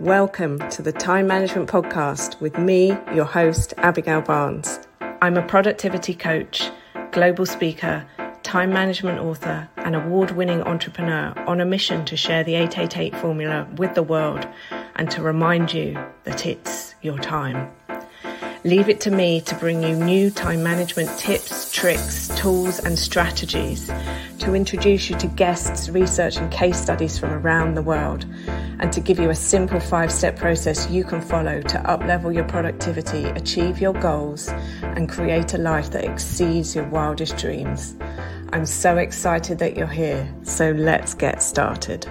Welcome to the Time Management Podcast with me, your host, Abigail Barnes. I'm a productivity coach, global speaker, time management author, and award winning entrepreneur on a mission to share the 888 formula with the world and to remind you that it's your time. Leave it to me to bring you new time management tips, tricks, tools, and strategies, to introduce you to guests, research, and case studies from around the world, and to give you a simple five step process you can follow to uplevel your productivity, achieve your goals, and create a life that exceeds your wildest dreams. I'm so excited that you're here, so let's get started.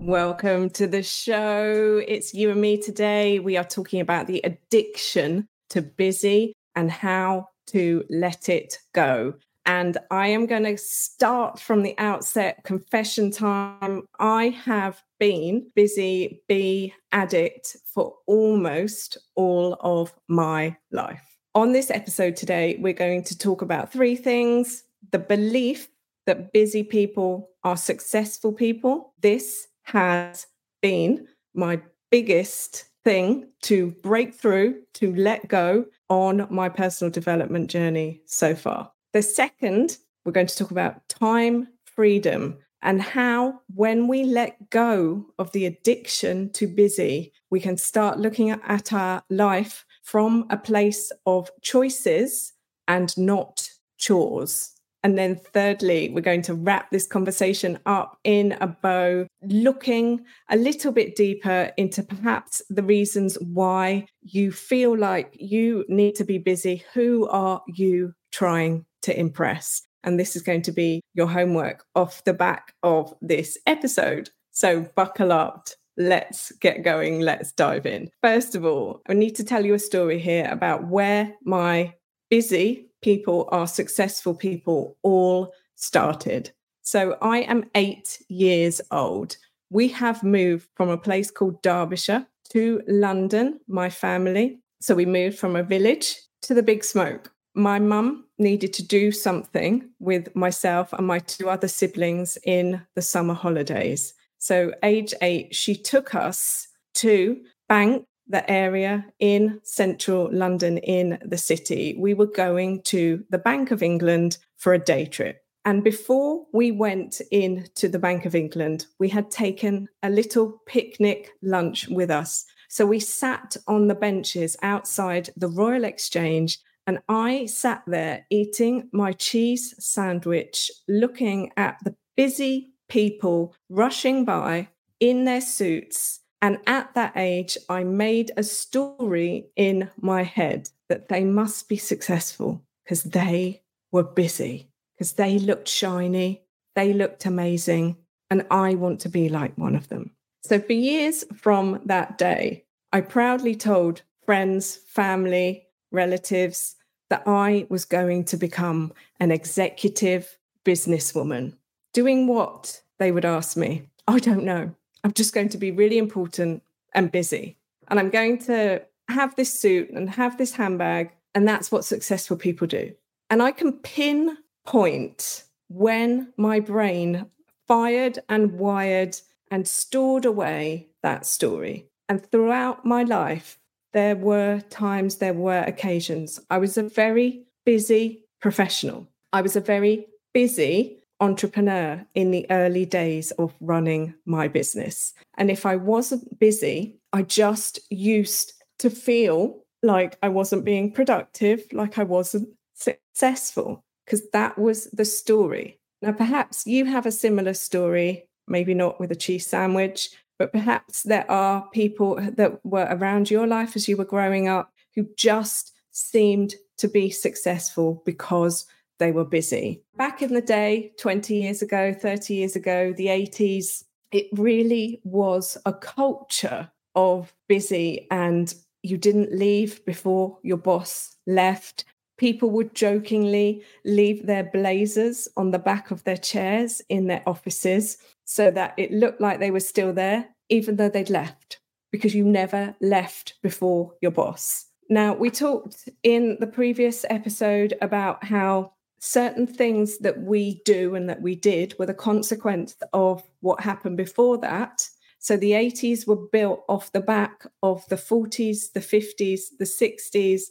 Welcome to the show. It's you and me today. We are talking about the addiction to busy and how to let it go. And I am going to start from the outset confession time. I have been busy bee addict for almost all of my life. On this episode today, we're going to talk about three things the belief that busy people are successful people. This has been my biggest thing to break through, to let go on my personal development journey so far. The second, we're going to talk about time freedom and how, when we let go of the addiction to busy, we can start looking at our life from a place of choices and not chores. And then, thirdly, we're going to wrap this conversation up in a bow, looking a little bit deeper into perhaps the reasons why you feel like you need to be busy. Who are you trying to impress? And this is going to be your homework off the back of this episode. So, buckle up. Let's get going. Let's dive in. First of all, I need to tell you a story here about where my busy people are successful people all started. So I am eight years old. We have moved from a place called Derbyshire to London, my family. So we moved from a village to the big smoke. My mum needed to do something with myself and my two other siblings in the summer holidays. So, age eight, she took us to Bank the area in central London, in the city. We were going to the Bank of England for a day trip. And before we went in to the Bank of England, we had taken a little picnic lunch with us. So we sat on the benches outside the Royal Exchange, and I sat there eating my cheese sandwich, looking at the busy people rushing by in their suits and at that age, I made a story in my head that they must be successful because they were busy, because they looked shiny, they looked amazing, and I want to be like one of them. So, for years from that day, I proudly told friends, family, relatives that I was going to become an executive businesswoman. Doing what? They would ask me. I don't know. I'm just going to be really important and busy. And I'm going to have this suit and have this handbag. And that's what successful people do. And I can pinpoint when my brain fired and wired and stored away that story. And throughout my life, there were times, there were occasions. I was a very busy professional. I was a very busy entrepreneur in the early days of running my business. And if I wasn't busy, I just used to feel like I wasn't being productive, like I wasn't successful, because that was the story. Now, perhaps you have a similar story, maybe not with a cheese sandwich, but perhaps there are people that were around your life as you were growing up who just seemed to be successful because they were busy. Back in the day, 20 years ago, 30 years ago, the 80s, it really was a culture of busy and you didn't leave before your boss left. People would jokingly leave their blazers on the back of their chairs in their offices so that it looked like they were still there, even though they'd left, because you never left before your boss. Now, we talked in the previous episode about how certain things that we do and that we did were the consequence of what happened before that. So the 80s were built off the back of the 40s, the 50s, the 60s,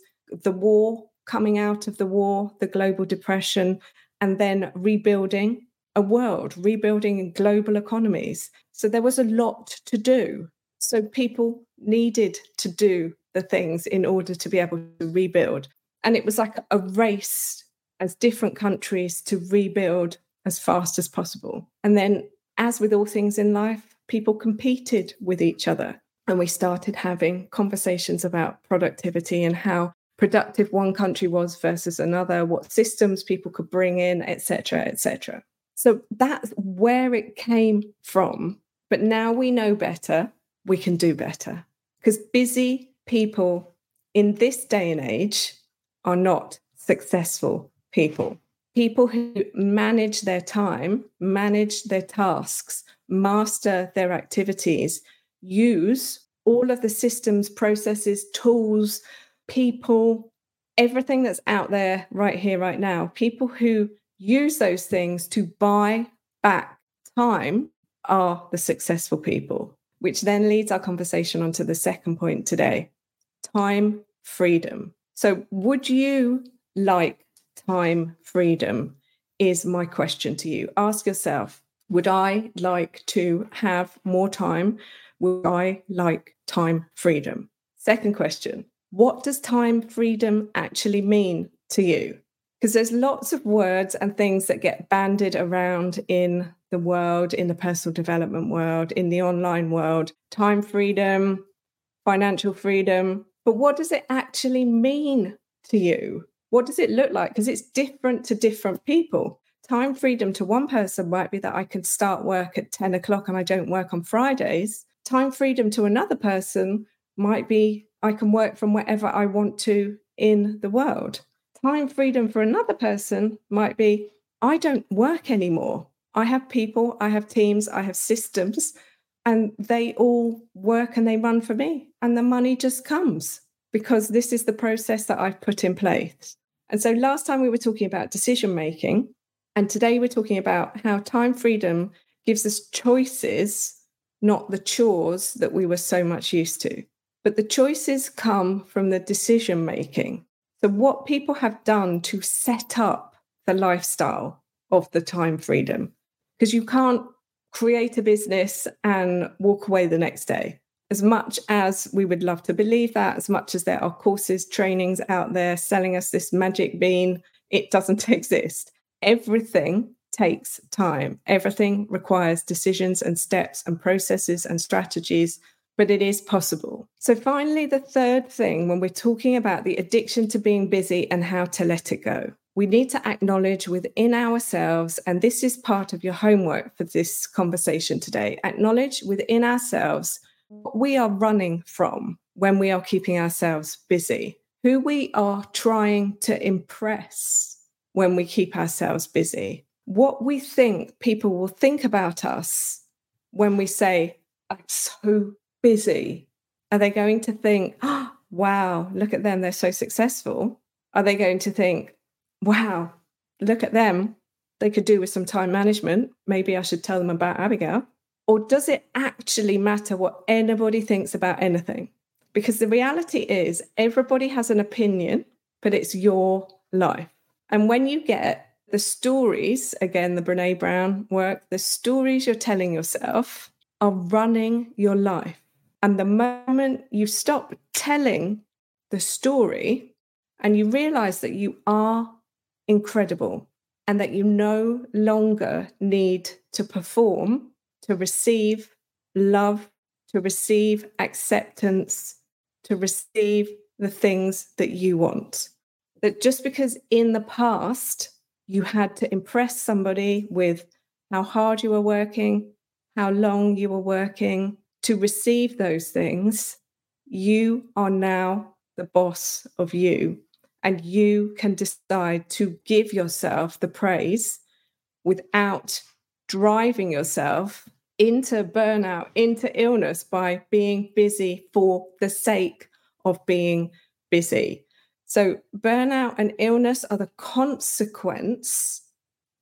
the war, coming out of the war, the global depression, and then rebuilding a world, rebuilding global economies. So there was a lot to do. So people needed to do the things in order to be able to rebuild. And it was like a race as different countries to rebuild as fast as possible. And then, as with all things in life, people competed with each other. And we started having conversations about productivity and how productive one country was versus another, what systems people could bring in, etc., etc. So that's where it came from. But now we know better, we can do better. Because busy people in this day and age are not successful people. People who manage their time, manage their tasks, master their activities, use all of the systems, processes, tools, people, everything that's out there right here, right now, people who use those things to buy back time are the successful people, which then leads our conversation on to the second point today time freedom. So, would you like time freedom? Is my question to you. Ask yourself Would I like to have more time? Would I like time freedom? Second question What does time freedom actually mean to you? because there's lots of words and things that get banded around in the world, in the personal development world, in the online world time freedom, financial freedom. But what does it actually mean to you? What does it look like? Because it's different to different people. Time freedom to one person might be that I can start work at 10 o'clock and I don't work on Fridays. Time freedom to another person might be I can work from wherever I want to in the world. Time freedom for another person might be I don't work anymore. I have people, I have teams, I have systems, and they all work and they run for me. And the money just comes because this is the process that I've put in place. And so last time we were talking about decision making, and today we're talking about how time freedom gives us choices, not the chores that we were so much used to. But the choices come from the decision making. So, what people have done to set up the lifestyle of the time freedom, because you can't create a business and walk away the next day. As much as we would love to believe that, as much as there are courses, trainings out there selling us this magic bean, it doesn't exist. Everything takes time. Everything requires decisions and steps and processes and strategies but it is possible. So, finally, the third thing when we're talking about the addiction to being busy and how to let it go, we need to acknowledge within ourselves, and this is part of your homework for this conversation today acknowledge within ourselves what we are running from when we are keeping ourselves busy, who we are trying to impress when we keep ourselves busy, what we think people will think about us when we say, I'm so busy, are they going to think, oh, wow, look at them, they're so successful? Are they going to think, wow, look at them, they could do with some time management? Maybe I should tell them about Abigail. Or does it actually matter what anybody thinks about anything? Because the reality is, everybody has an opinion, but it's your life. And when you get the stories, again, the Brene Brown work, the stories you're telling yourself are running your life. And the moment you stop telling the story and you realize that you are incredible and that you no longer need to perform to receive love, to receive acceptance, to receive the things that you want. That just because in the past you had to impress somebody with how hard you were working, how long you were working, to receive those things, you are now the boss of you. And you can decide to give yourself the praise without driving yourself into burnout, into illness by being busy for the sake of being busy. So, burnout and illness are the consequence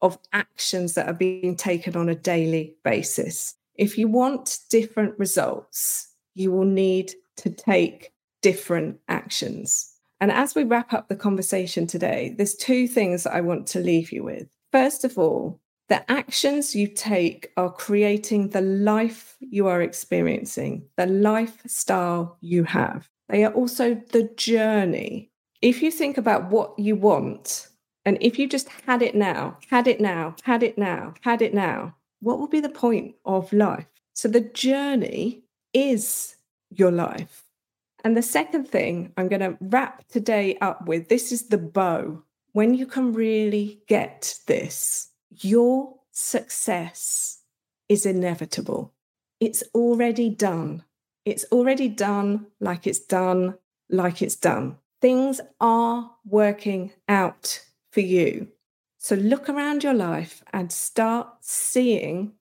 of actions that are being taken on a daily basis. If you want different results, you will need to take different actions. And as we wrap up the conversation today, there's two things I want to leave you with. First of all, the actions you take are creating the life you are experiencing, the lifestyle you have. They are also the journey. If you think about what you want, and if you just had it now, had it now, had it now, had it now, what will be the point of life? So the journey is your life. And the second thing I'm going to wrap today up with this is the bow. When you can really get this, your success is inevitable. It's already done. It's already done like it's done, like it's done. Things are working out for you. So look around your life and start seeing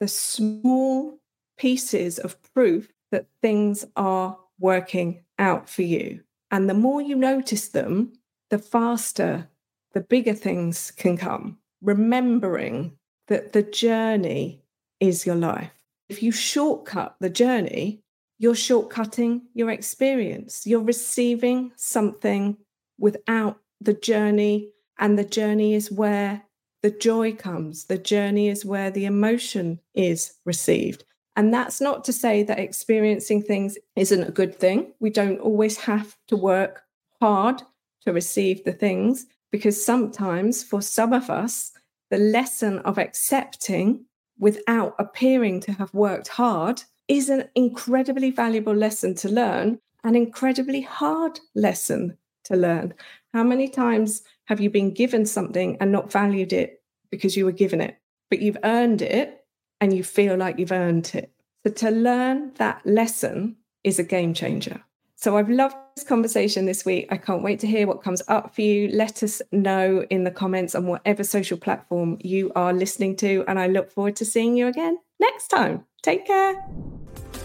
the small pieces of proof that things are working out for you. And the more you notice them, the faster the bigger things can come. Remembering that the journey is your life. If you shortcut the journey, you're shortcutting your experience. You're receiving something without the journey, and the journey is where the joy comes. The journey is where the emotion is received. And that's not to say that experiencing things isn't a good thing. We don't always have to work hard to receive the things, because sometimes for some of us, the lesson of accepting without appearing to have worked hard is an incredibly valuable lesson to learn, an incredibly hard lesson to learn. How many times have you been given something and not valued it because you were given it, but you've earned it and you feel like you've earned it? So to learn that lesson is a game changer. So I've loved this conversation this week. I can't wait to hear what comes up for you. Let us know in the comments on whatever social platform you are listening to. And I look forward to seeing you again next time. Take care.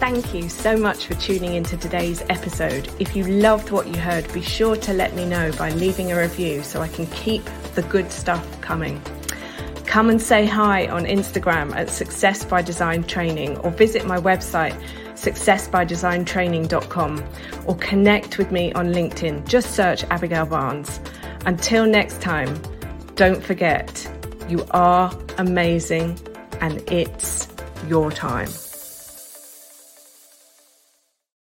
Thank you so much for tuning into today's episode. If you loved what you heard, be sure to let me know by leaving a review so I can keep the good stuff coming. Come and say hi on Instagram at Success by Design Training or visit my website successbydesigntraining.com or connect with me on LinkedIn. Just search Abigail Barnes. Until next time, don't forget you are amazing and it's your time.